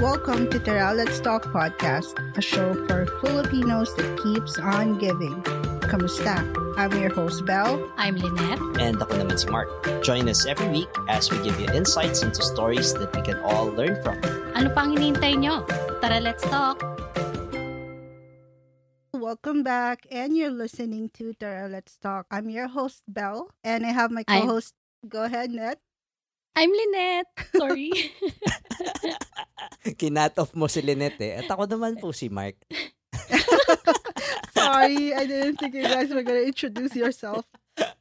Welcome to Tara Let's Talk Podcast, a show for Filipinos that keeps on giving. Kamusta? I'm your host, Belle. I'm Lynette. And ako naman si Mark. Join us every week as we give you insights into stories that we can all learn from. Ano pang hinihintay nyo? Tara, let's talk! Welcome back, and you're listening to Tara Let's Talk. I'm your host, Belle, and I have my I'm- co-host. Go ahead, Net. I'm Lynette. Sorry. Kinat off mo si Lynette eh. At ako naman po si Mark. Sorry, I didn't think you guys were gonna introduce yourself.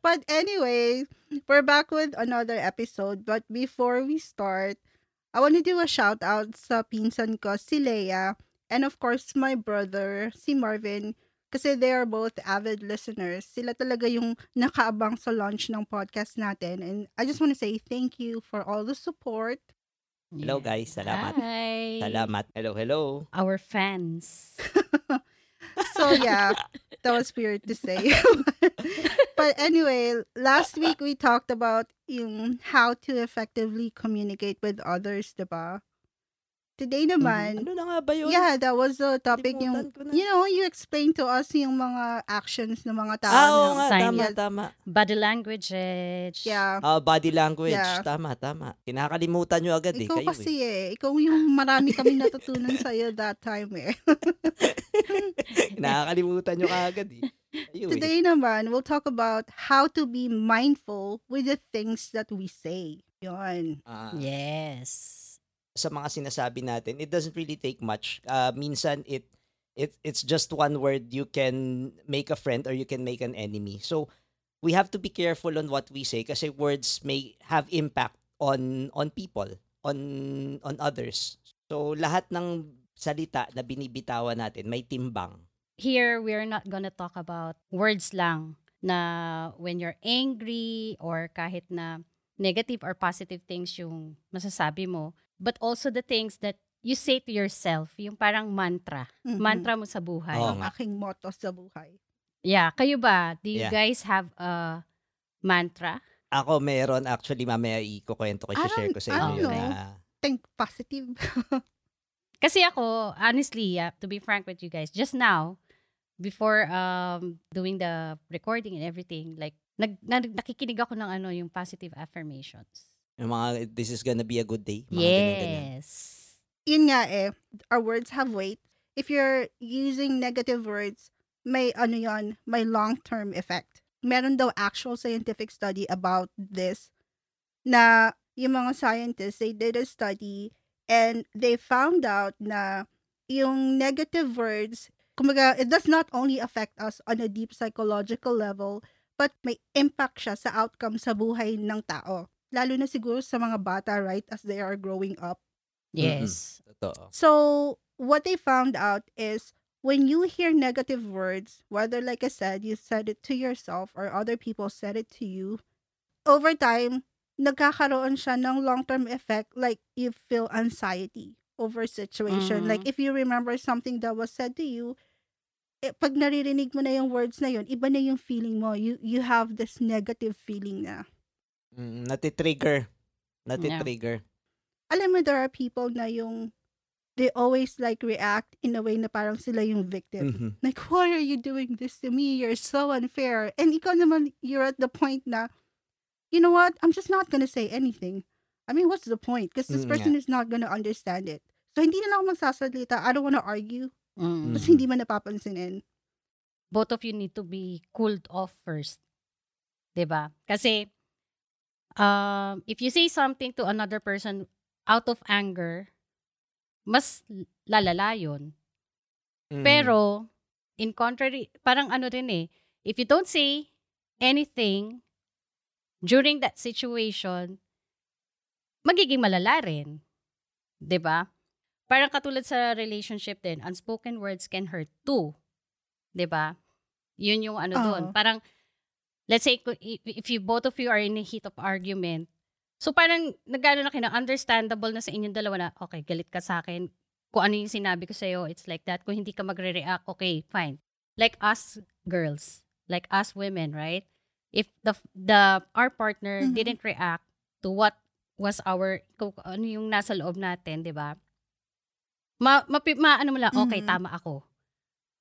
But anyway, we're back with another episode. But before we start, I want to do a shout out sa pinsan ko, si Leia, and of course my brother, si Marvin, kasi they are both avid listeners. Sila talaga yung nakaabang sa launch ng podcast natin. And I just want to say thank you for all the support. Hello guys, salamat. Hi. Salamat. Hello, hello. Our fans. So yeah, that was weird to say. but anyway, last week we talked about yung how to effectively communicate with others, diba? Today naman, Ano na nga ba yun? yeah, that was the topic yung, you know, you explained to us yung mga actions ng mga tao. Ah, oo na- nga, Sign tama, yan. tama. Body languages. Yeah. Ah, body language. Yeah. Tama, tama. Kinakalimutan nyo agad eh. Ikaw kasi eh. Ikaw yung marami kami natutunan sa'yo that time eh. eh. Nakakalimutan nyo kaagad eh. Kayo eh. Today naman, we'll talk about how to be mindful with the things that we say. Yun. Ah, Yes. Sa mga sinasabi natin, it doesn't really take much. Uh, minsan, it, it it's just one word. You can make a friend or you can make an enemy. So, we have to be careful on what we say kasi words may have impact on on people, on on others. So, lahat ng salita na binibitawan natin may timbang. Here, we're not gonna talk about words lang na when you're angry or kahit na negative or positive things yung masasabi mo, but also the things that you say to yourself, yung parang mantra. Mhm. Mantra mo sa buhay. Oo Ang aking motto sa buhay. Yeah, kayo ba? Do you Yeah. guys have a mantra? Ako meron actually mamaya ikukwento ko share ko sa inyo don't yun na Think positive. Kasi ako, honestly, yeah, to be frank with you guys, just now, before um doing the recording and everything, like, nag, nag- nakikinig ako ng ano, yung positive affirmations. yung mga this is gonna be a good day. Mga ganun-ganun. Yes. Yun nga eh, our words have weight. If you're using negative words, may ano yon, may long-term effect. Meron daw actual scientific study about this na yung mga scientists, they did a study and they found out na yung negative words, kumaga, it does not only affect us on a deep psychological level, but may impact siya sa outcome sa buhay ng tao. Lalo na siguro sa mga bata, right, as they are growing up. Yes. Totoo. So, what they found out is when you hear negative words, whether, like I said, you said it to yourself or other people said it to you, over time, nagkakaroon siya ng long-term effect like you feel anxiety over a situation. Mhm. Like if you remember something that was said to you, eh, pag naririnig mo na yung words na yun, iba na yung feeling mo. You you have this negative feeling na. Mm, natitrigger. Natitrigger. alam mo, there are people na yung they always like react in a way na parang sila yung victim. Mhm. Like, why are you doing this to me? You're so unfair. And ikaw naman, you're at the point na, you know what? I'm just not gonna say anything. I mean, what's the point? Because this Mm, person is not gonna understand it. So, hindi na lang ako magsasalita. I don't wanna argue. Mm. Tapos Mhm. hindi man napapansinin. Both of you need to be cooled off first. 'Di ba? Kasi um if you say something to another person out of anger, mas lalala yun. Mm. Pero, in contrary, parang ano rin eh, if you don't say anything during that situation, magiging malala rin. 'Di ba? Parang katulad sa relationship din, unspoken words can hurt too. 'Di ba? Yun yung ano doon. Oo. Parang, let's say, if, you both of you are in a heat of argument, so parang, nagano na kayo, na understandable na sa inyong dalawa na, okay, galit ka sa akin, kung ano yung sinabi ko sa'yo, it's like that. Kung hindi ka magre-react, okay, fine. Like us girls, like us women, right? If the the our partner Mhm. didn't react to what was our kung ano yung nasa loob natin, 'di ba? Ma, mapi, ma ano mo lang, okay, Mhm. tama ako.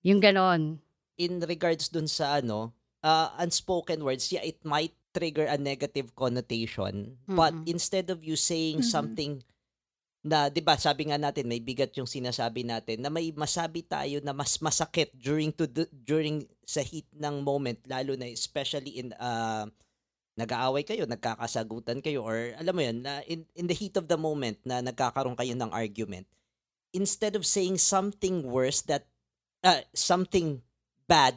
Yung ganon. in regards dun sa ano, uh, unspoken words, yeah, it might trigger a negative connotation. But Mm-mm. instead of you saying Mhm. something na, 'di ba, sabi nga natin, may bigat yung sinasabi natin na may masabi tayo na mas masakit during to the, during sa heat ng moment lalo na especially in uh, nag-aaway kayo, nagkakasagutan kayo or alam mo 'yun, na in, in the heat of the moment na nagkakaroon kayo ng argument. Instead of saying something worse that uh, something bad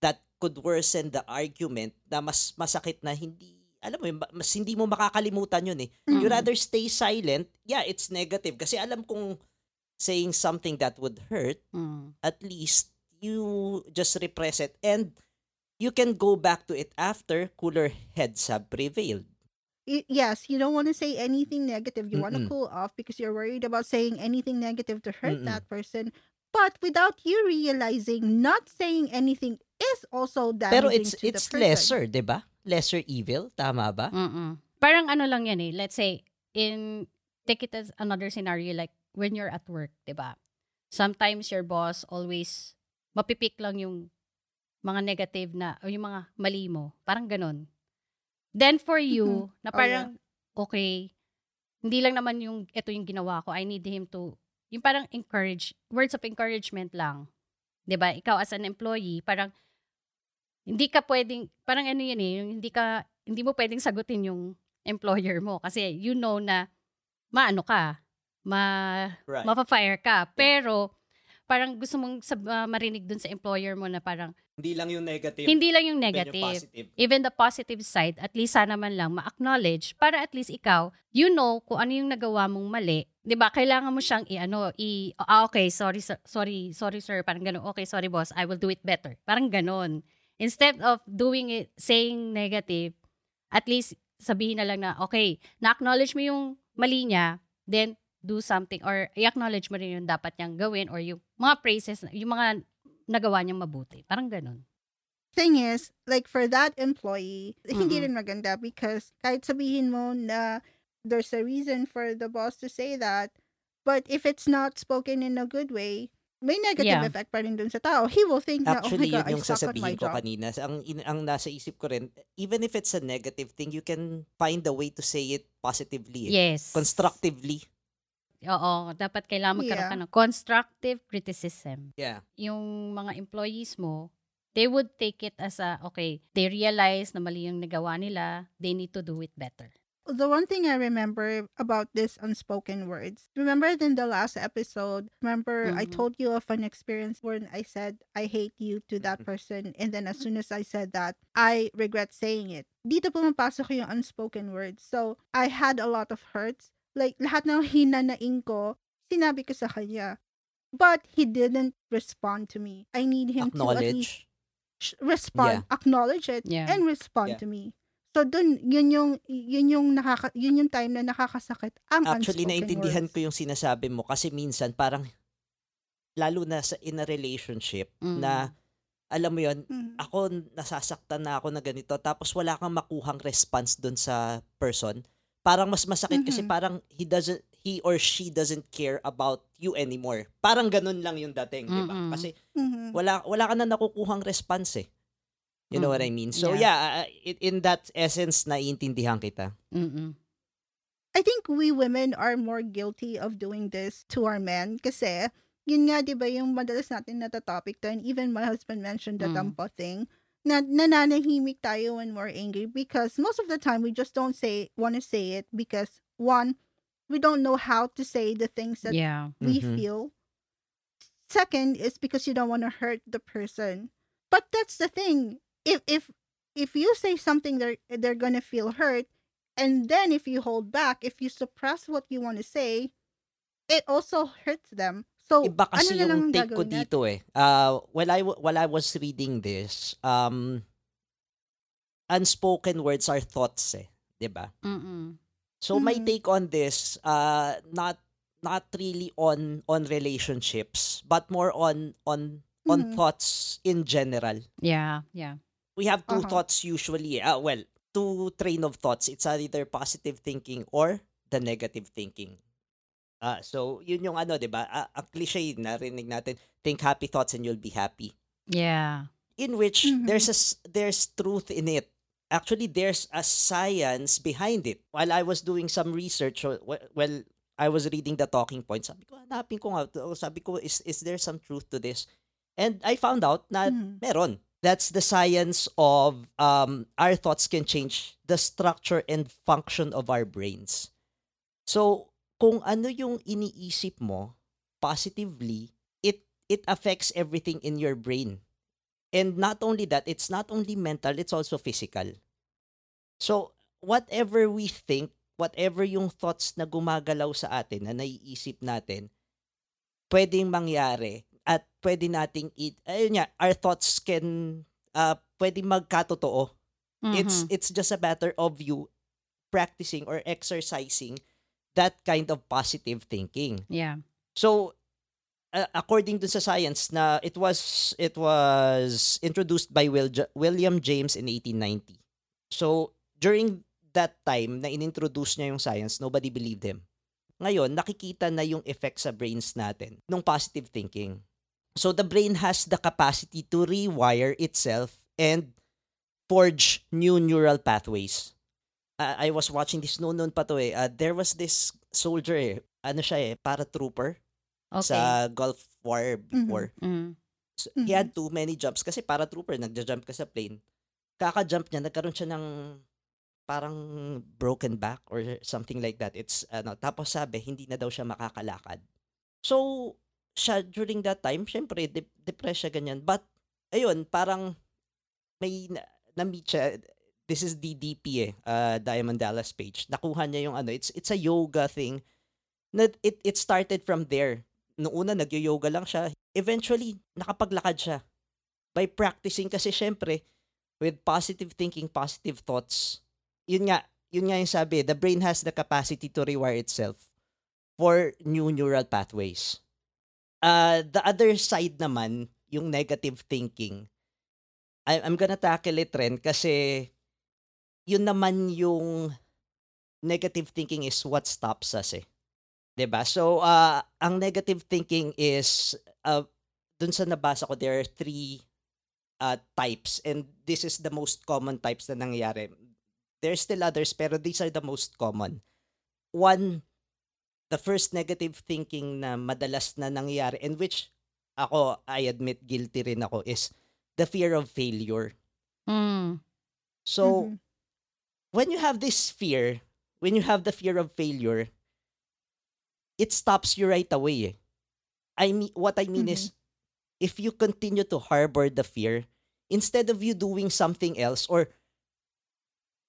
that could worsen the argument na mas masakit na hindi alam mo yun, mas hindi mo makakalimutan yun eh. You Mm. rather stay silent. Yeah, it's negative kasi alam kong saying something that would hurt, Mm. at least you just repress it and you can go back to it after cooler heads have prevailed. Y- yes, you don't want to say anything negative. You want to cool off because you're worried about saying anything negative to hurt Mm-mm. that person. But without you realizing, not saying anything is also damaging Pero it's to it's the person. lesser, 'di ba? Lesser evil, tama ba? Mm-mm. Parang ano lang yan eh. Let's say, in, take it as another scenario like when you're at work, di ba? Sometimes your boss always, mapipik lang yung mga negative na, o yung mga mali mo. Parang ganon. Then for you, na Oh, parang, okay, hindi lang naman yung, ito yung ginawa ko, I need him to, yung parang encourage, words of encouragement lang. 'Di ba Ikaw as an employee, parang, hindi ka pwedeng, parang ano yun eh, yung hindi ka, hindi mo pwedeng sagutin yung employer mo kasi you know na maano ka, ma, Right. mapa-fire ka. Pero, parang gusto mong sab- ah, marinig dun sa employer mo na parang, Hindi lang yung negative. hindi lang yung negative. positive. Even the positive side, at least sana man lang ma-acknowledge para at least ikaw, you know kung ano yung nagawa mong mali. 'Di ba Kailangan mo siyang i-ano, i, ah, okay, sorry, sir- sorry, sorry sir, parang ganun. Okay, sorry boss, I will do it better. Parang ganun. Instead of doing it, saying negative, at least sabihin na lang na, okay, na-acknowledge mo yung mali niya, then do something or i-acknowledge mo rin yung dapat niyang gawin or yung mga praises, yung mga nagawa niyang mabuti. Parang ganun. Thing is, like for that employee, hindi Mm-mm. rin maganda because kahit sabihin mo na there's a reason for the boss to say that, but if it's not spoken in a good way, may negative Yeah. effect pa rin dun sa tao. He will think na, oh my Actually, God, yun I yung suck at my sasabihin ko job. kanina. Ang, in- ang nasa isip ko rin, even if it's a negative thing, you can find a way to say it positively. eh. Yes. Constructively. Oo, dapat kailangan magkaroon Yeah. ka ng constructive criticism. Yeah. Yung mga employees mo, they would take it as a, okay, they realize na mali yung nagawa nila, they need to do it better. The one thing I remember about this unspoken words, remember in the last episode, remember I Mhm. told you of an experience when I said I hate you to that Mhm. person and then as soon as I said that, I regret saying it. Dito pumapasok yung unspoken words. So, I had a lot of hurts. Like, lahat ng hinanaing ko, sinabi ko sa kanya. But he didn't respond to me. I need him to at least respond, acknowledge it, Yeah. and respond Yeah. to me. So dun, yun yung yun yung nakaka yun yung time na nakakasakit ang Actually, unspoken naintindihan words. ko yung sinasabi mo kasi minsan parang lalo na sa in a relationship Mm. na alam mo yon Mhm. ako nasasaktan na ako na ganito tapos wala kang makuhang response doon sa person parang mas masakit kasi Mhm. parang he doesn't he or she doesn't care about you anymore parang ganun lang yung dating di ba Mm-mm. kasi Mhm. wala wala ka na nakukuhang response eh you know what I mean so yeah, uh, in, that essence naiintindihan kita Mm-mm. I think we women are more guilty of doing this to our men kasi yun nga 'di ba yung madalas natin na topic to and even my husband mentioned the Mm. tampo thing na nananahimik tayo when we're angry because most of the time we just don't say want to say it because one we don't know how to say the things that Yeah. we Mhm. feel. Second is because you don't want to hurt the person. But that's the thing. If if if you say something they're they're gonna feel hurt, and then if you hold back, if you suppress what you want to say, it also hurts them. So Iba kasi ano na yung take ko natin? dito eh. Uh, while, I, while I was reading this, um, unspoken words are thoughts eh. 'di ba? Mm-mm. So my Mhm. take on this, uh, not not really on on relationships, but more on on on Mhm. thoughts in general. Yeah, yeah. We have two Uh-huh. thoughts usually. Uh, well, two train of thoughts. It's either positive thinking or the negative thinking. Ah, so yun yung ano, 'di ba? Ah, ang cliche narinig natin, think happy thoughts and you'll be happy. Yeah. In which Mhm. there's a there's truth in it. Actually, there's a science behind it. While I was doing some research, well, I was reading the talking points. Sabi ko, hanapin ko nga. to." Sabi ko, is is there some truth to this? And I found out na Mhm. meron. That's the science of um, our thoughts can change the structure and function of our brains. So, kung ano yung iniisip mo positively, it it affects everything in your brain. And not only that, it's not only mental, it's also physical. So, whatever we think, whatever yung thoughts na gumagalaw sa atin, na naiisip natin, pwedeng mangyari at pwede nating it ayun nga our thoughts can uh pwedeng magkatotoo it's Mhm. it's just a matter of you practicing or exercising that kind of positive thinking. Yeah. so uh, according to sa science na it was it was introduced by Will, William James in 1890 so during that time na inintroduce niya yung science nobody believed him. Ngayon nakikita na yung effect sa brains natin nung positive thinking. So the brain has the capacity to rewire itself and forge new neural pathways Uh, I was watching this noon noon pa to eh. Uh, there was this soldier eh. Ano siya eh, paratrooper Okay. sa Gulf War before. Mm. So, He had too many jumps kasi paratrooper, nagja-jump ka sa plane. Kaka-jump niya, nagkaroon siya ng parang broken back or something like that. It's ano, tapos sabi hindi na daw siya makakalakad. So siya during that time, syempre de- depressed siya ganyan. But ayun, parang may na, na-meet siya this is DDP eh, uh, Diamond Dallas Page. Nakuha niya yung ano, it's it's a yoga thing. Na it it started from there. Noong una nagyo-yoga lang siya. Eventually, nakapaglakad siya. By practicing kasi syempre with positive thinking, positive thoughts. Yun nga, yun nga yung sabi, the brain has the capacity to rewire itself for new neural pathways. Uh, the other side naman, yung negative thinking, I, I'm gonna tackle it rin kasi yun naman yung negative thinking is what stops us eh. 'Di ba? So, uh, ang negative thinking is, uh, dun sa nabasa ko, there are three uh, types and this is the most common types na nangyayari. There's still others pero these are the most common. One, the first negative thinking na madalas na nangyayari and which ako, I admit guilty rin ako is the fear of failure. Mm. So, Mhm. When you have this fear, when you have the fear of failure, it stops you right away. eh. I mean, what I mean is, if you continue to harbor the fear, instead of you doing something else or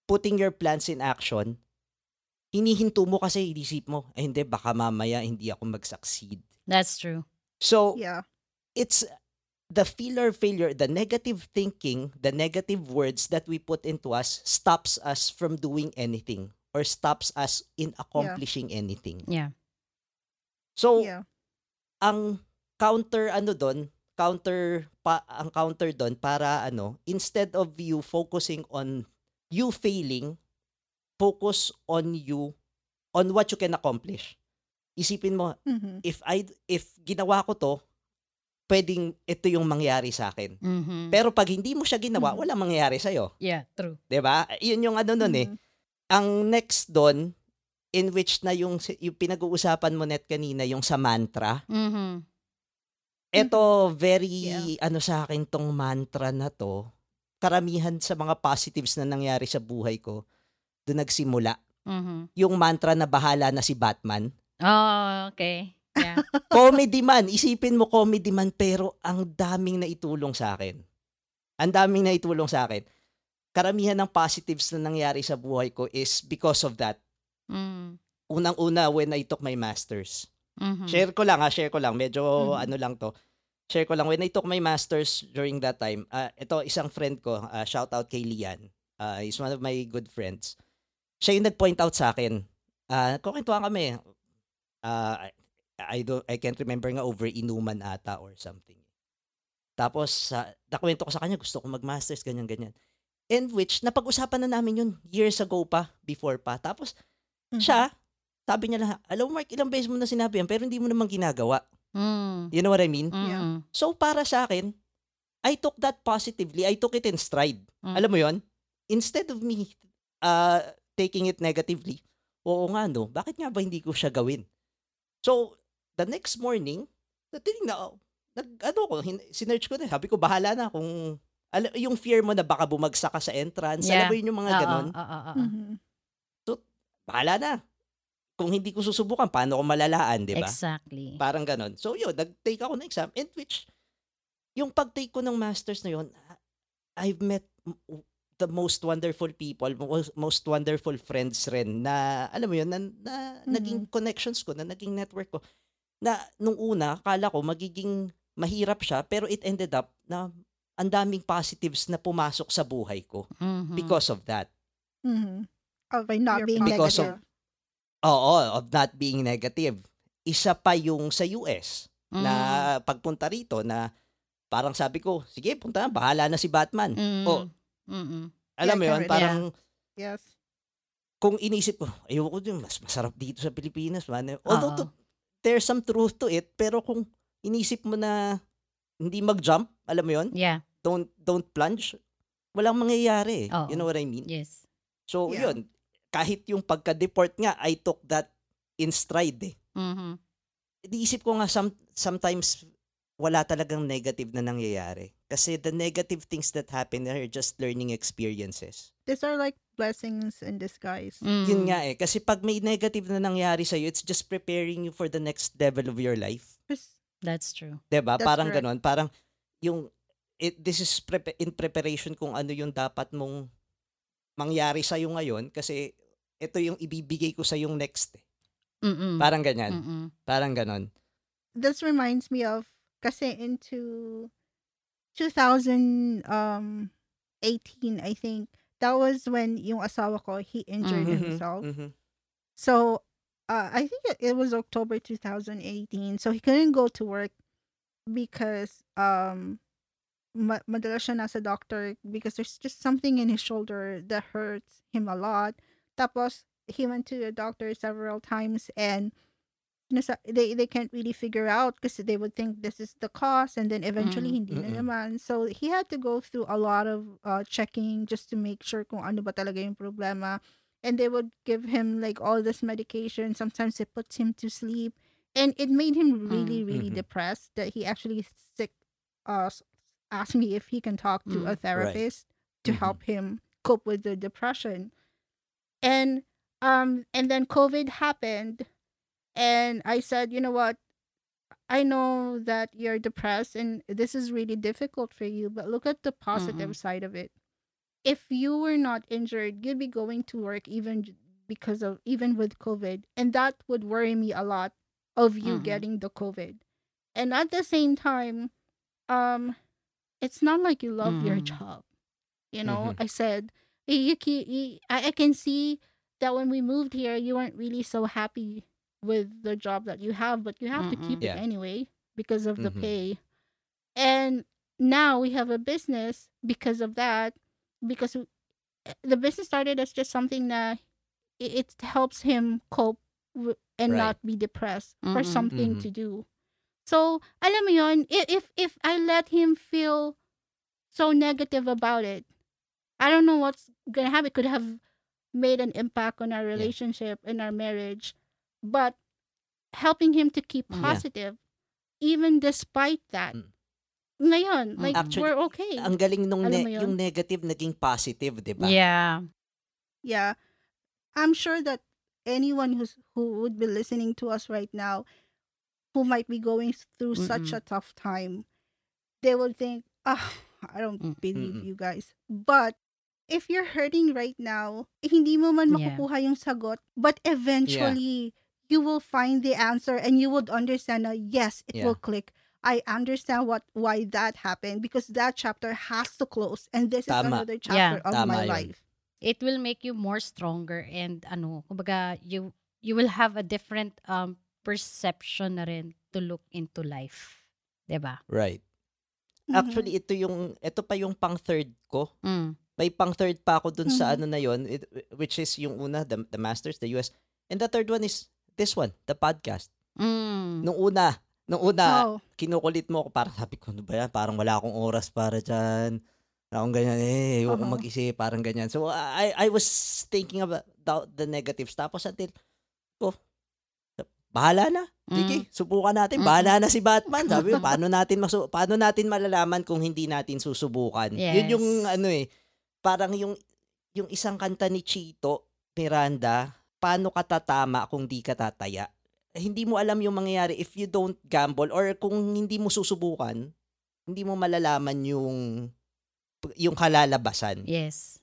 putting your plans in action, hinihinto mo kasi inisip mo, ay hindi, baka mamaya hindi ako mag-succeed. That's true. So, Yeah. it's the fear failure, the negative thinking, the negative words that we put into us stops us from doing anything or stops us in accomplishing anything. Yeah. So, Yeah. ang counter ano doon, counter pa ang counter doon para ano, instead of you focusing on you failing, focus on you on what you can accomplish. Isipin mo, Mhm. if I if ginawa ko to, pwedeng ito yung mangyari sa akin. Mhm. Pero pag hindi mo siya ginawa, Mhm. wala mangyayari sa 'Di yeah, true. ba? Yun yung ano nun eh. Mhm. Ang next doon in which na yung yung pinag-uusapan mo net kanina yung sa mantra. Mhm. Ito very Yeah. ano sa akin tong mantra na to. Karamihan sa mga positives na nangyari sa buhay ko doon nagsimula. Mhm. Yung mantra na bahala na si Batman. Oh, okay. Yeah. comedy man. Isipin mo comedy man pero ang daming naitulong sa akin. Ang daming naitulong sa akin. Karamihan ng positives na nangyari sa buhay ko is because of that. mm. Unang-una when I took my masters. Mhm. Share ko lang ha, share ko lang. Medyo Mhm. ano lang to. Share ko lang. When I took my masters during that time, ah, ito isang friend ko, ah, shout out kay Lian. Ah, he's one of my good friends. Siya yung nag-point out sa akin. Ah, kukwentuhan kami. Ah, I- don't I can't remember nga over inuman ata or something. Tapos sa nakwento ko sa kanya gusto ko mag-masters ganyan ganyan. And which napag-usapan na namin yun years ago pa, before pa. Tapos Mhm. siya sabi niya lang, alam mo Mark, ilang beses mo na sinabi yan, pero hindi mo naman ginagawa. Mm. You know what I mean? Mm-mm. So, para sa akin, I took that positively. I took it in stride. Mm. Alam mo yon Instead of me uh, taking it negatively, oo nga no, bakit nga ba hindi ko siya gawin? So, the next morning, natin na, nag, ano ko, hin- sinerch ko na, sabi ko, bahala na kung, alam, yung fear mo na baka bumagsak ka sa entrance, Yeah. alam mo yun yung mga Oo, ganon, oo, oo, oo. Mhm. bahala na. Kung hindi ko susubukan, paano ko malalaan, di ba? Exactly. Parang ganon. So yun, nag-take ako ng exam in which yung pag-take ko ng masters na yun, I've met m- the most wonderful people, most, most wonderful friends rin na, alam mo yun, na, na naging connections ko, na naging network ko. Na nung una, kala ko magiging mahirap siya, pero it ended up na ang daming positives na pumasok sa buhay ko Mhm. because of that. Mhm. Oh, by not Your being Because negative. Oo, of not being negative. Isa pa yung sa US. Mm. na pagpunta rito na parang sabi ko, sige, punta na, bahala na si Batman. Mm. Oh, Mm-mm. alam mo Yeah, yun, correct. parang Yes. kung inisip ko, ayoko din, mas masarap dito sa Pilipinas. Man. Although Oo. to, there's some truth to it, pero kung inisip mo na hindi mag-jump, alam mo yun, Yeah. don't don't plunge, walang mangyayari. eh. Oo. You know what I mean? Yes. So, Yeah. yun, kahit yung pagka-deport nga, I took that in stride eh. Mhm. Iniisip ko nga some, sometimes wala talagang negative na nangyayari. Kasi the negative things that happen are just learning experiences. These are like blessings in disguise. Mm. Yun nga eh. Kasi pag may negative na nangyari sa'yo, it's just preparing you for the next level of your life. That's true. 'Di ba? That's Parang correct. ganon. Parang yung it, this is prep- in preparation kung ano yung dapat mong mangyari sa ngayon kasi ito yung ibibigay ko sa yung next. Eh. Mm-mm. Parang ganyan. Mm-mm. Parang ganon. This reminds me of kasi into 2018 I think that was when yung asawa ko he injured Mhm. himself. Mhm. So uh, I think it, it was October 2018. So he couldn't go to work because um ma- madalas siya nasa doctor because there's just something in his shoulder that hurts him a lot. Tapos he went to the doctor several times and nasa, they they can't really figure out because they would think this is the cause and then eventually Mm, hindi na mm-mm. naman. So he had to go through a lot of uh, checking just to make sure kung ano ba talaga yung problema and they would give him like all this medication. Sometimes it puts him to sleep, and it made him really, really Mhm. depressed. That he actually sick, uh, asked me if he can talk to a Mm. therapist to Mhm. help him cope with the depression, and um, and then COVID happened, and I said, you know what. I know that you're depressed and this is really difficult for you, but look at the positive side of it if you were not injured, you'd be going to work even because of even with COVID, and that would worry me a lot of you Mhm. getting the COVID. And at the same time, um, it's not like you love your Mhm. job. You know, Mhm. I said "Eh, you, you, I, I can see that when we moved here, you weren't really so happy with the job that you have, but you have to Mhm. keep Yeah. it anyway because of the Mhm. pay. And now we have a business because of that because eh, the business started as just something that it, it helps him cope w- and Right. not be depressed for Mhm. something Mhm. to do. So, alam mo yun, i- if if I let him feel so negative about it, I don't know what's gonna happen. It could have made an impact on our relationship and our marriage, but helping him to keep Yeah. positive, even despite that. Mm. Ngayon, like Actually, we're okay. Ang galing nung ne- yung negative naging positive, 'di ba? Yeah. yeah i'm sure that anyone who's who would be listening to us right now who might be going through such Mm-mm. a tough time they would think ah i don't Mm, believe mm-mm. you guys but if you're hurting right now hindi mo man Yeah. makukuha yung sagot but eventually you will find the answer and you would understand na yes it Yeah. will click I understand what why that happened because that chapter has to close and this is Tama. another Yeah. chapter of Tama my yun. life. It will make you more stronger and ano, kumbaga you you will have a different um perception na rin to look into life. 'Di ba? Right. Mhm. Actually, ito yung ito pa yung pang third ko. Mm. May pang third pa ako dun sa Mhm. ano na yon, it- which is yung una the, the Masters, the US. And the third one is this one, the podcast. Mm. Nung una, nung una, Oh. kinukulit mo ako, parang sabi ko, ano ba yan? Parang wala akong oras para dyan. Akong ganyan, eh, ayoko Oo. mag-isip, parang ganyan. So, I, I was thinking about the, the negatives. Tapos until, oh, bahala na. Sige, subukan natin. Mm. Bahala na si Batman. Sabi ko, paano natin masu paano natin malalaman kung hindi natin susubukan? Yun yung Yes. ano eh, parang yung yung isang kanta ni Chito Miranda, paano ka tatama kung di ka tataya? Hindi mo alam yung mangyayari if you don't gamble or kung hindi mo susubukan, hindi mo malalaman yung yung kalalabasan. Yes.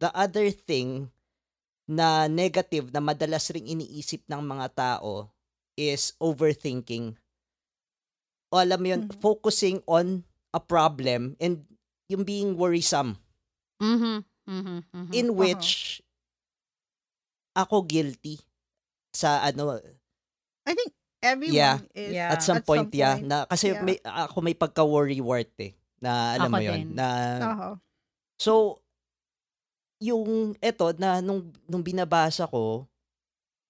The other thing na negative na madalas ring iniisip ng mga tao is overthinking. O alam mo yun, Mhm. focusing on a problem and yung being worrisome Mhm. Mhm. Mhm. in Uh-huh. which ako guilty sa ano I think everyone Yeah. is Yeah. at some At point, some yeah point, na kasi yeah. may ako may pagka worry wart eh na alam Ako mo yun din. na Oo. So, yung eto na nung nung binabasa ko,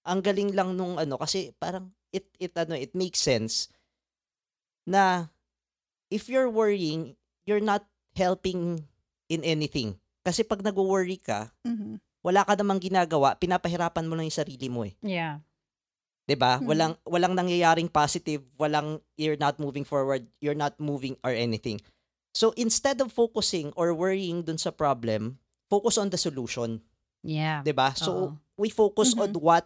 ang galing lang nung ano kasi parang it it ano it makes sense na if you're worrying, you're not helping in anything. Kasi pag nagwo-worry ka, Mhm. Wala ka namang ginagawa, pinapahirapan mo lang yung sarili mo eh. Yeah. 'Di ba? Mhm. Walang walang nangyayaring positive, walang you're not moving forward, you're not moving or anything. So instead of focusing or worrying dun sa problem, focus on the solution, Yeah. 'di ba? So we focus Mhm. on what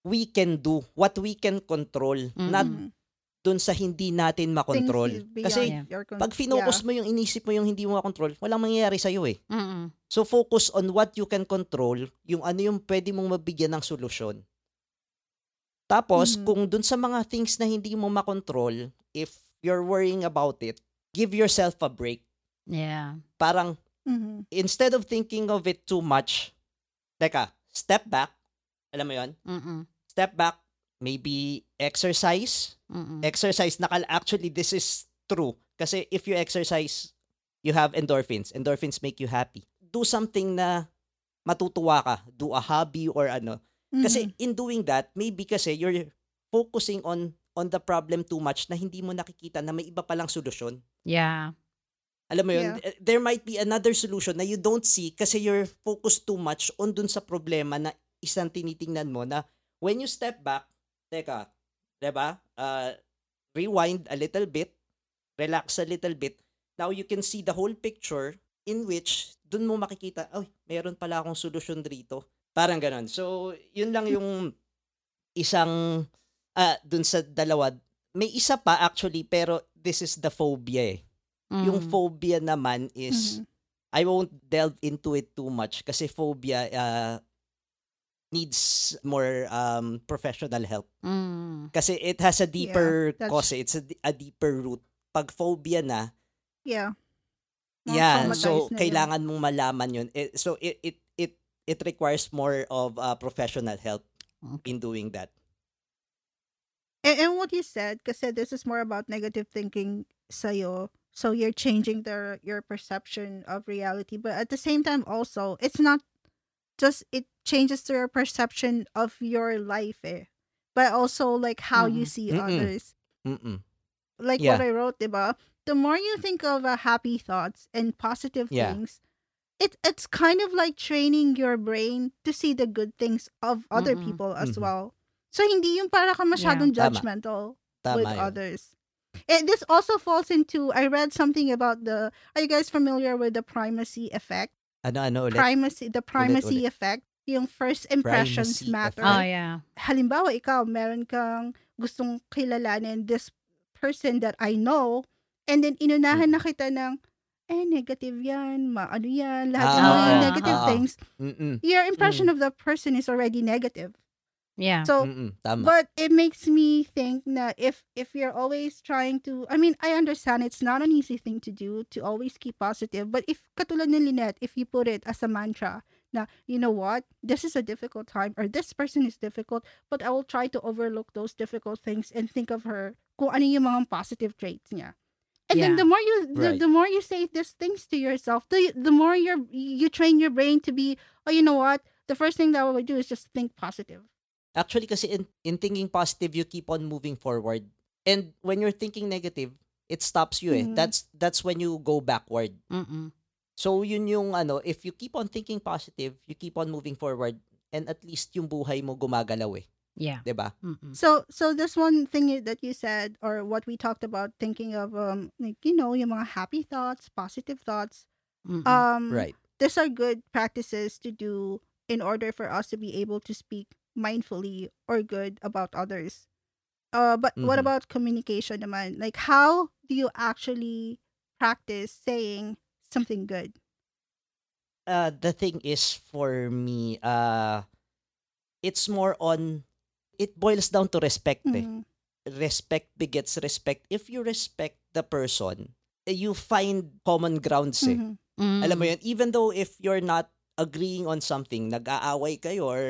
we can do, what we can control, not Mhm. Mhm. Dun sa hindi natin makontrol. Kasi pag finocus yeah. mo yung inisip mo yung hindi mo makontrol, walang mangyayari sa eh. Mm-mm. So focus on what you can control, yung ano yung pwede mong mabigyan ng solusyon. Tapos, Mhm. kung dun sa mga things na hindi mo makontrol, if you're worrying about it, give yourself a break. Yeah. Parang, Mhm. instead of thinking of it too much, teka, step back, alam mo yon Mm-mm. Step back, maybe exercise. Mm-mm. Exercise, nakal actually, this is true. Kasi if you exercise, you have endorphins. Endorphins make you happy. Do something na matutuwa ka. Do a hobby or ano. Kasi Mhm. in doing that, maybe kasi you're focusing on on the problem too much na hindi mo nakikita na may iba palang solusyon. Yeah. Alam mo yun, Yeah. eh, there might be another solution na you don't see kasi you're focused too much on dun sa problema na isang tinitingnan mo na when you step back, teka, 'di ba? Uh, rewind a little bit, relax a little bit. Now you can see the whole picture in which dun mo makikita, oh, meron pala akong solusyon dito. Parang ganon. So, yun lang yung isang ah dun sa dalawa. May isa pa actually pero this is the phobia eh. Yung Mm. phobia naman is Mhm. I won't delve into it too much kasi phobia uh, needs more um, professional help. Mm. Kasi it has a deeper that's- cause, eh. it's a, a deeper root. Pag phobia na, Yeah. More yeah, so na yun. kailangan mong malaman yun. Eh, so it, it it it requires more of uh, professional help Okay. in doing that. And, and what you said, kasi this is more about negative thinking sa'yo. So you're changing the your perception of reality. But at the same time also, it's not just it changes your perception of your life eh. But also like how you Mhm. see Mm-mm. others. Mm-mm. Like Yeah. what I wrote, diba? The more you think of uh, happy thoughts and positive Yeah. things, it it's kind of like training your brain to see the good things of other Mm-mm. people as Mhm. well. So hindi yung para ka masyadong Tama. judgmental Tama with yun. others. And this also falls into I read something about the are you guys familiar with the primacy effect? Ano, ano ulit? Primacy the primacy effect, yung first impressions Primacy matter. Oh, yeah. Halimbawa ikaw meron kang gustong kilalanin this person that I know and then inunahan na kita ng eh negative yan, maano yan, lahat Ah, ng oo, negative oo. things. Mm-mm. Your impression of the person is already negative. Yeah. So Mm-mm. Tama. But it makes me think that if if you're always trying to I mean, I understand it's not an easy thing to do to always keep positive, but if katulad ni Lynette, if you put it as a mantra na you know what, this is a difficult time or this person is difficult, but I will try to overlook those difficult things and think of her kung ano yung mga positive traits niya. And then the more you the, Right. the more you say these things to yourself, the the more you you train your brain to be, oh, you know what? The first thing that I would do is just think positive. Actually, kasi in, in thinking positive, you keep on moving forward. And when you're thinking negative, it stops you eh. Mhm. That's that's when you go backward. Mm-mm. So yun yung ano, if you keep on thinking positive, you keep on moving forward and at least yung buhay mo gumagalaw eh, Yeah. 'di ba? Mm-mm. So so this one thing that you said or what we talked about thinking of um like you know yung mga happy thoughts, positive thoughts. Mm-mm. Um Right. these are good practices to do in order for us to be able to speak mindfully or good about others. Uh, but what Mhm. about communication naman? Like, how do you actually practice saying something good? Uh the thing is for me, uh it's more on it boils down to respect eh. Mhm. Respect begets respect. If you respect the person, you find common grounds eh. Mhm. Mm. Alam mo yun, even though if you're not agreeing on something, nag-aaway kayo or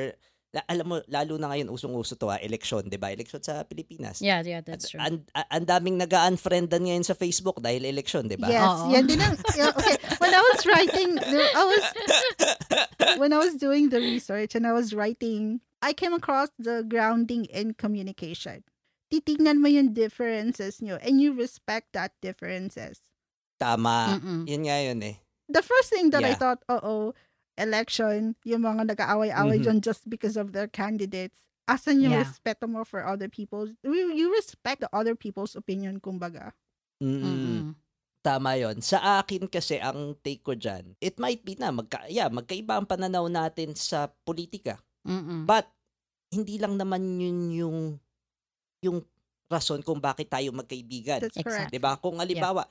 alam mo, lalo na ngayon, usong-uso to ha, eleksyon, di ba? Eleksyon sa Pilipinas. Yeah, yeah, that's true. Ang an, ang daming nag-unfriendan ngayon sa Facebook dahil eleksyon, di ba? Yes, Oo. yan din ang, yeah, okay. When I was writing, I was when I was doing the research and I was writing, I came across the grounding in communication. Titignan mo yung differences nyo and you respect that differences. Tama. Mm-mm. Yun nga yun eh. The first thing that I Yeah. thought, oh, election, yung mga nag-aaway-away Mhm. dyan just because of their candidates. Asan yung Yeah. respeto mo for other people? You you respect the other people's opinion, kumbaga. Mm-mm. Mm-mm. Tama yon. Sa akin kasi, ang take ko dyan, it might be na, magka, yeah, magkaiba ang pananaw natin sa politika. Mm-mm. But, hindi lang naman yun yung, yung rason kung bakit tayo magkaibigan. That's correct. Exactly. 'Di ba? Kung halimbawa,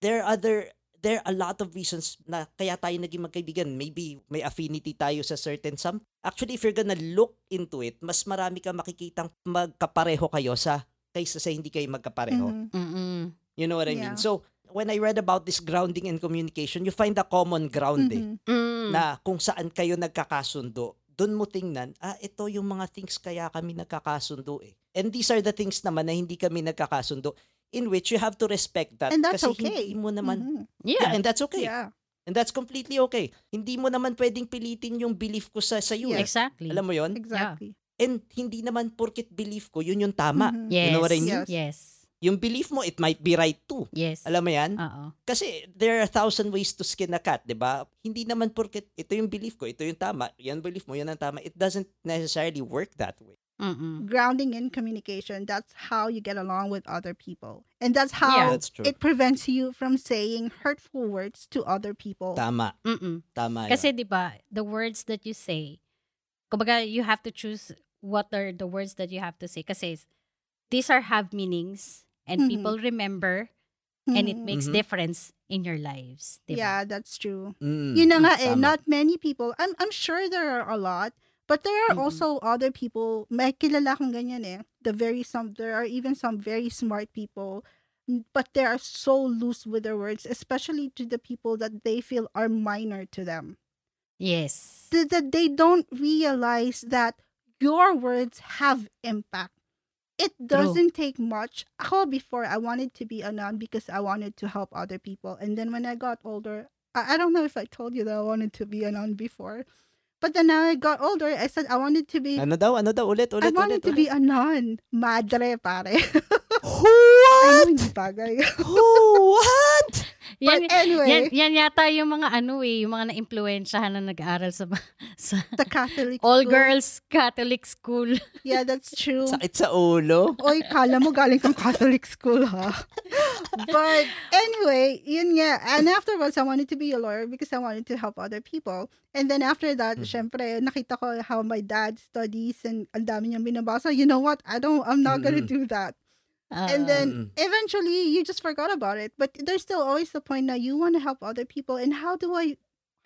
there are other there are a lot of reasons na kaya tayo naging magkaibigan. Maybe may affinity tayo sa certain some. Actually, if you're gonna look into it, mas marami kang makikitang magkapareho kayo sa kaysa sa hindi kayo magkapareho. Mhm. Mm-mm. You know what I mean? Yeah. So, when I read about this grounding and communication, you find a common ground eh, Mhm. Mm. na kung saan kayo nagkakasundo. Doon mo tingnan, ah, ito yung mga things kaya kami nagkakasundo eh. And these are the things naman na hindi kami nagkakasundo in which you have to respect that. And that's kasi okay. hindi mo naman, Mhm. yeah, Yeah. and that's okay. Yeah. And that's completely okay. Hindi mo naman pwedeng pilitin yung belief ko sa sa iyo. eh. Exactly. Alam mo yon? Exactly. And hindi naman porket belief ko, yun yung tama. Mhm. Yes. You know what I mean? Yes. Yes. Yung belief mo, it might be right too. Yes. Alam mo yan? Oo. Kasi there are a thousand ways to skin a cat, di ba? Hindi naman porket ito yung belief ko, ito yung tama, yan belief mo, yan ang tama. It doesn't necessarily work that way. Mm-mm. Grounding in communication, that's how you get along with other people. And that's Yeah. how That's true. it prevents you from saying hurtful words to other people. Tama. Mm-mm. Tama yun. Kasi 'di ba, the words that you say, kumbaga you have to choose what are the words that you have to say kasi these are have meanings and Mhm. people remember and it makes Mhm. difference in your lives. 'di ba? Yeah, that's true. Mm, Yun na nga eh, not many people. I'm I'm sure there are a lot, but there are Mhm. also other people. May kilala kang ganyan eh. The very some there are even some very smart people, but they are so loose with their words, especially to the people that they feel are minor to them. Yes. Th- That they don't realize that your words have impact. It doesn't take much. Ako before I wanted to be a nun because I wanted to help other people, and then when I got older, I, I don't know if I told you that I wanted to be a nun before, but then now I got older. I said I wanted to be. Ano daw? Ano daw? Ulit, I ulit, wanted ulit. to be a nun, madre pare. I What? know hindi bagay. What? Yan, but anyway, yan, yan yata yung mga ano eh, yung mga na-impluensyahan na nag-aaral sa, sa the Catholic all school. girls Catholic school. Yeah, that's true. Sakit sa ulo. Oy, kala mo galing kang Catholic school, ha? but anyway, yun nga. And afterwards, I wanted to be a lawyer because I wanted to help other people. And then after that, Mhm. syempre, nakita ko how my dad studies and ang dami niyang binabasa. You know what? I don't, I'm not gonna Mm-mm. do that. And Uh, then eventually, you just forgot about it. But there's still always the point now you want to help other people. And how do I,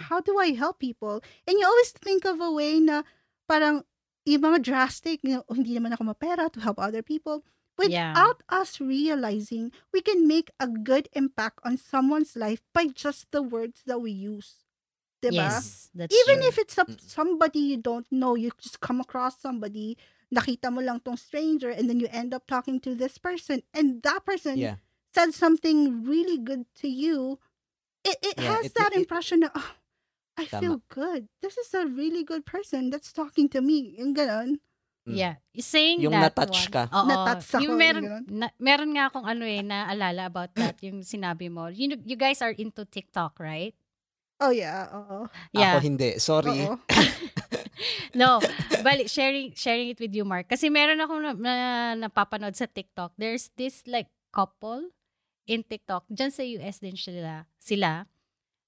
how do I help people? And you always think of a way na parang yung mga drastic, you know, "Oh, hindi naman ako mapera to help other people. Yeah. Without us realizing, we can make a good impact on someone's life by just the words that we use. Diba? yes, that's Even true. if it's a, somebody you don't know, you just come across somebody, nakita mo lang tong stranger, and then you end up talking to this person, and that person Yeah. said something really good to you, it, it Yeah, has it- that it- impression na, oh, I Tama. feel good. This is a really good person that's talking to me. Yung ganon. Mm. Yeah. Saying Yung that na-touch one. ka. Oo. Na-touch ako, Yung meron, na, meron nga akong ano eh, naalala about that, yung sinabi mo. You, you guys are into TikTok, right? Oh yeah, oo. Yeah. Ako hindi. Sorry. No, bali, sharing, sharing it with you, Mark. Kasi meron ako na, na, napapanood sa TikTok. There's this like couple in TikTok. Diyan sa US din sila. sila.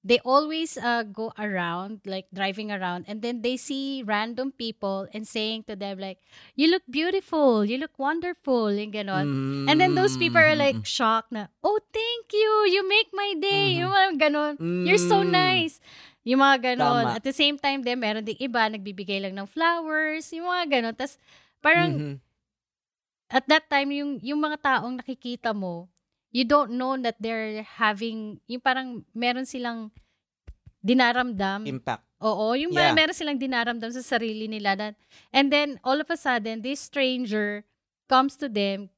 They always uh, go around, like driving around, and then they see random people and saying to them like, you look beautiful, you look wonderful, yung ganon. And then those people are like Mm. shocked na, oh, thank you, you make my day, Mhm. yung mga ganon. You're so Mm. nice. Yung mga ganon. Tama. At the same time, din, meron din iba, nagbibigay lang ng flowers, yung mga ganon. Tapos, parang, Mhm. at that time, yung, yung mga taong nakikita mo, you don't know that they're having, yung parang, meron silang dinaramdam. Impact. Oo, yung Yeah. meron silang dinaramdam sa sarili nila. That, and then, all of a sudden, this stranger comes to them,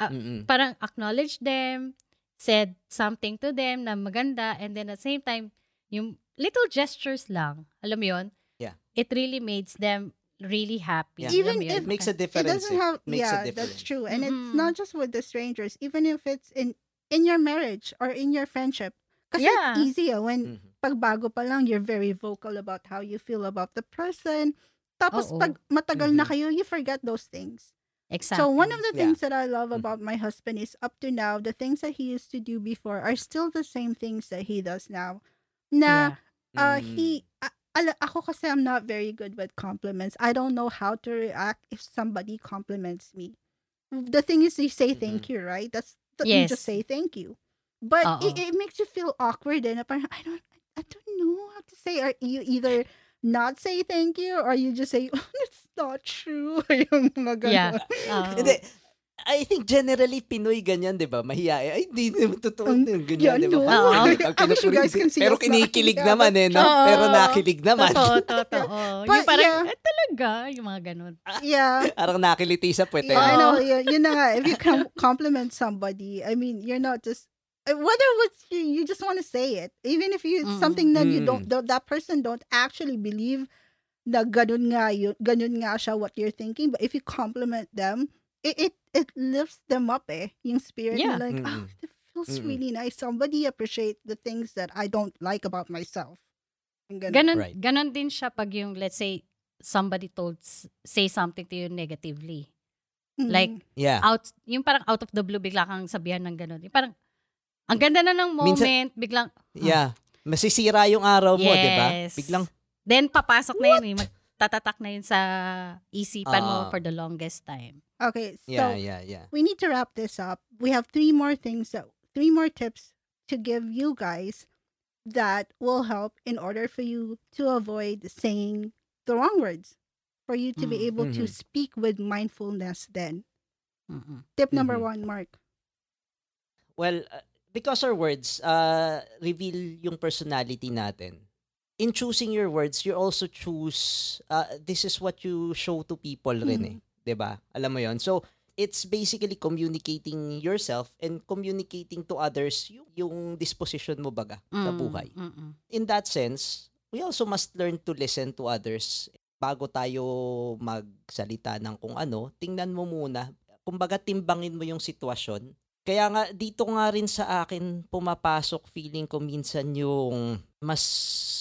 Mm-mm. parang acknowledge them, said something to them na maganda, and then at the same time, yung little gestures lang, alam mo yun? Yeah. It really makes them really happy. Yeah. Even alam if- It makes a difference. It doesn't eh. have makes yeah, that's true. And it's Mm-mm. not just with the strangers, even if it's in in your marriage or in your friendship. Kasi Yeah. it's easier when Mhm. pagbago pa lang, you're very vocal about how you feel about the person. Tapos Oo. pag matagal na Mhm. kayo, you forget those things. Exactly. So one of the Yeah. things that I love Mhm. about my husband is up to now, the things that he used to do before are still the same things that he does now. Na Yeah. uh Mm. he a- ala, ako kasi I'm not very good with compliments. I don't know how to react if somebody compliments me. The thing is you say mm-hmm. thank you, right? That's that you just say thank you. But uh-uh. it, it makes you feel awkward and parang, I don't I don't know how to say or you either not say thank you or you just say oh, it's not true yung mga Yeah. ganon. Um, I think generally Pinoy ganyan, 'di ba? Mahiyain. Ay, hindi naman totoo Um, yun, ganyan, 'di ba? no. I wish you guys can see Pero kinikilig naman eh, no? Oo. Pero nakilig naman. Totoo, totoo. But, yung parang, yeah. eh, talaga, yung mga ganun. Yeah. Parang nakiliti sa puwet. eh, Yeah, I no? know. Yeah, yun na nga. If you com- compliment somebody, I mean, you're not just uh, whether it's you, you just want to say it, even if you Mm. something that you Mm. don't that, that person don't actually believe na ganun nga yun, ganun nga siya what you're thinking. But if you compliment them, it it, it lifts them up eh, yung spirit Yeah. like, oh, Mm-mm. it feels Mm-mm. really nice. Somebody appreciate the things that I don't like about myself. Ganun. Ganun, Right. ganun din siya pag yung, let's say, somebody told, say something to you negatively. Mm. like, Yeah. Out, yung parang out of the blue, bigla kang sabihan ng ganun. Yung parang, ang ganda na ng moment, Minsan- biglang, Yeah. Masisira yung araw mo, 'di ba? Yes. Biglang then papasok na yun, eh, magtatatak na yun sa isipan mo Ah. for the longest time. Okay, so yeah, yeah, yeah. we need to wrap this up. We have three more things that three more tips to give you guys that will help in order for you to avoid saying the wrong words. For you to be Mm, able to mhm. speak with mindfulness then. Mm-mm. Tip number Mhm. one, Mark. Well, uh, because our words uh, reveal yung personality natin. In choosing your words, you also choose uh, this is what you show to people rin eh, 'di ba? Alam mo 'yon. So, it's basically communicating yourself and communicating to others yung, yung disposition mo baga sa Mm, buhay. mm-mm. In that sense, we also must learn to listen to others bago tayo magsalita ng kung ano. Tingnan mo muna, kumbaga timbangin mo yung sitwasyon kaya nga dito nga rin sa akin pumapasok feeling ko minsan yung mas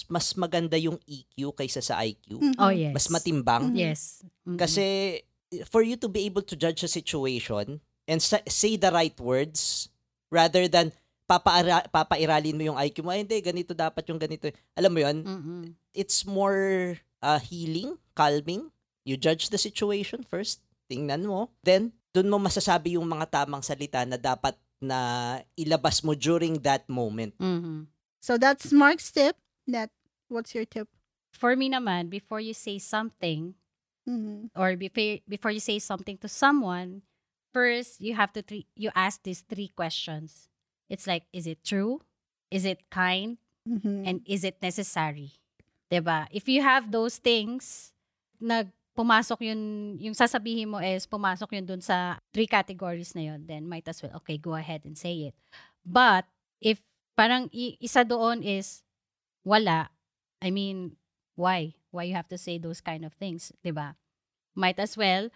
mas maganda yung EQ kaysa sa IQ. Mhm. Oh, yes. Mas matimbang Mhm. Yes. Mm-mm. kasi for you to be able to judge a situation and sa- say the right words rather than papaara, papairalin mo yung IQ mo, ay hindi, ganito dapat yung ganito. Alam mo yun, Mm-mm. it's more uh, healing, calming. You judge the situation first, tingnan mo. Then, dun mo masasabi yung mga tamang salita na dapat na ilabas mo during that moment. Mhm. So that's Mark's tip. Net, what's your tip? For me naman, before you say something, Mhm. or before before you say something to someone, first you have to three, you ask these three questions. It's like, is it true? Is it kind? Mhm. And is it necessary? 'Di ba? If you have those things, nag pumasok yun, yung sasabihin mo is pumasok yun dun sa three categories na yun, then might as well, okay, go ahead and say it. But, if parang isa doon is wala, I mean, why? Why you have to say those kind of things, 'di ba? might as well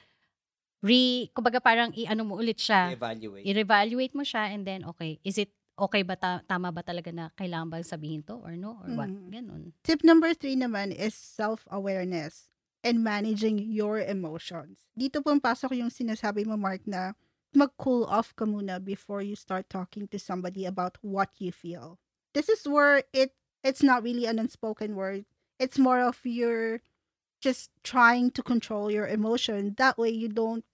re kumbaga parang i-ano mo ulit siya. Evaluate. I-reevaluate mo siya and then okay, is it okay ba ta- tama ba talaga na kailangan ba sabihin to or no or what? Mm. Ganun. Tip number three naman is self-awareness and managing your emotions. Dito po pasok yung sinasabi mo, Mark, na mag-cool off ka muna before you start talking to somebody about what you feel. This is where it it's not really an unspoken word. It's more of your just trying to control your emotion. That way you don't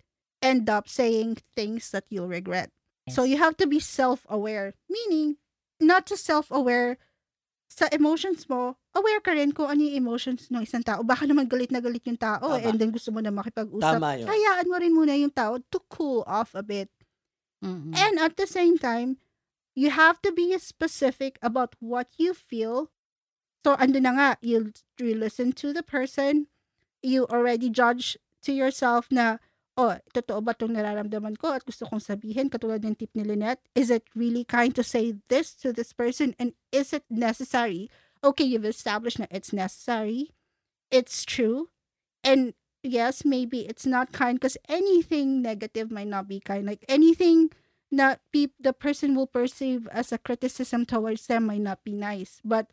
end up saying things that you'll regret. So you have to be self-aware, meaning not just self-aware sa emotions mo, aware ka rin kung ano yung emotions ng isang tao. Baka naman galit na galit yung tao Tama. and then gusto mo na makipag-usap. Tama yun. Hayaan mo rin muna yung tao to cool off a bit. Mm-mm. And at the same time, you have to be specific about what you feel. So, ando na nga, you, you listen to the person, you already judge to yourself na, oh, totoo ba itong nararamdaman ko at gusto kong sabihin, katulad ng tip ni Lynette, is it really kind to say this to this person and is it necessary? Okay, you've established that it's necessary, it's true, and yes, maybe it's not kind because anything negative might not be kind. Like anything that peop- the person will perceive as a criticism towards them might not be nice. But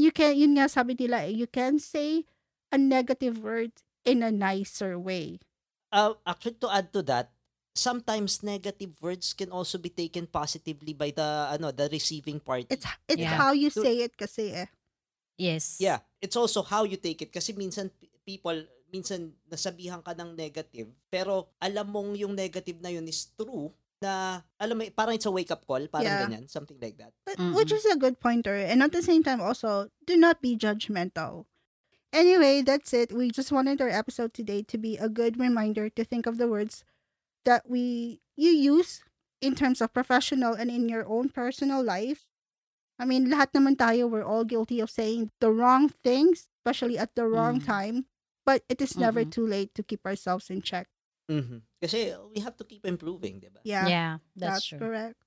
you can, yun nga sabi nila, eh, you can say a negative word in a nicer way. Uh, actually, to add to that, sometimes negative words can also be taken positively by the ano the receiving party. It's it's Yeah. how you So- say it kasi eh. yes. Yeah, it's also how you take it kasi minsan people minsan nasabihan ka ng negative pero alam mong yung negative na yun is true na alam mo parang it's a wake up call parang Yeah. ganyan something like that. But, Mm-mm. which is a good pointer. And at the same time, also, do not be judgmental. Anyway, that's it. We just wanted our episode today to be a good reminder to think of the words that we you use in terms of professional and in your own personal life. I mean, lahat naman tayo, we're all guilty of saying the wrong things, especially at the wrong Mm. time. But it is never Mm-mm. too late to keep ourselves in check. Mhm. Kasi we have to keep improving, ba? Yeah. Yeah, that's, That's true. correct.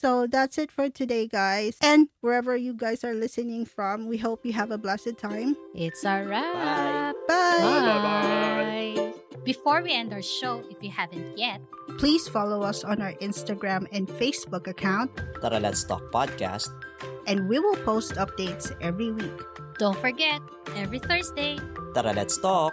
So that's it for today, guys. And wherever you guys are listening from, we hope you have a blessed time. It's a wrap. Bye. Bye. Before we end our show, if you haven't yet, Please follow us on our Instagram and Facebook account, Tara Let's Talk Podcast. and we will post updates every week. don't forget, every Thursday, Tara Let's Talk.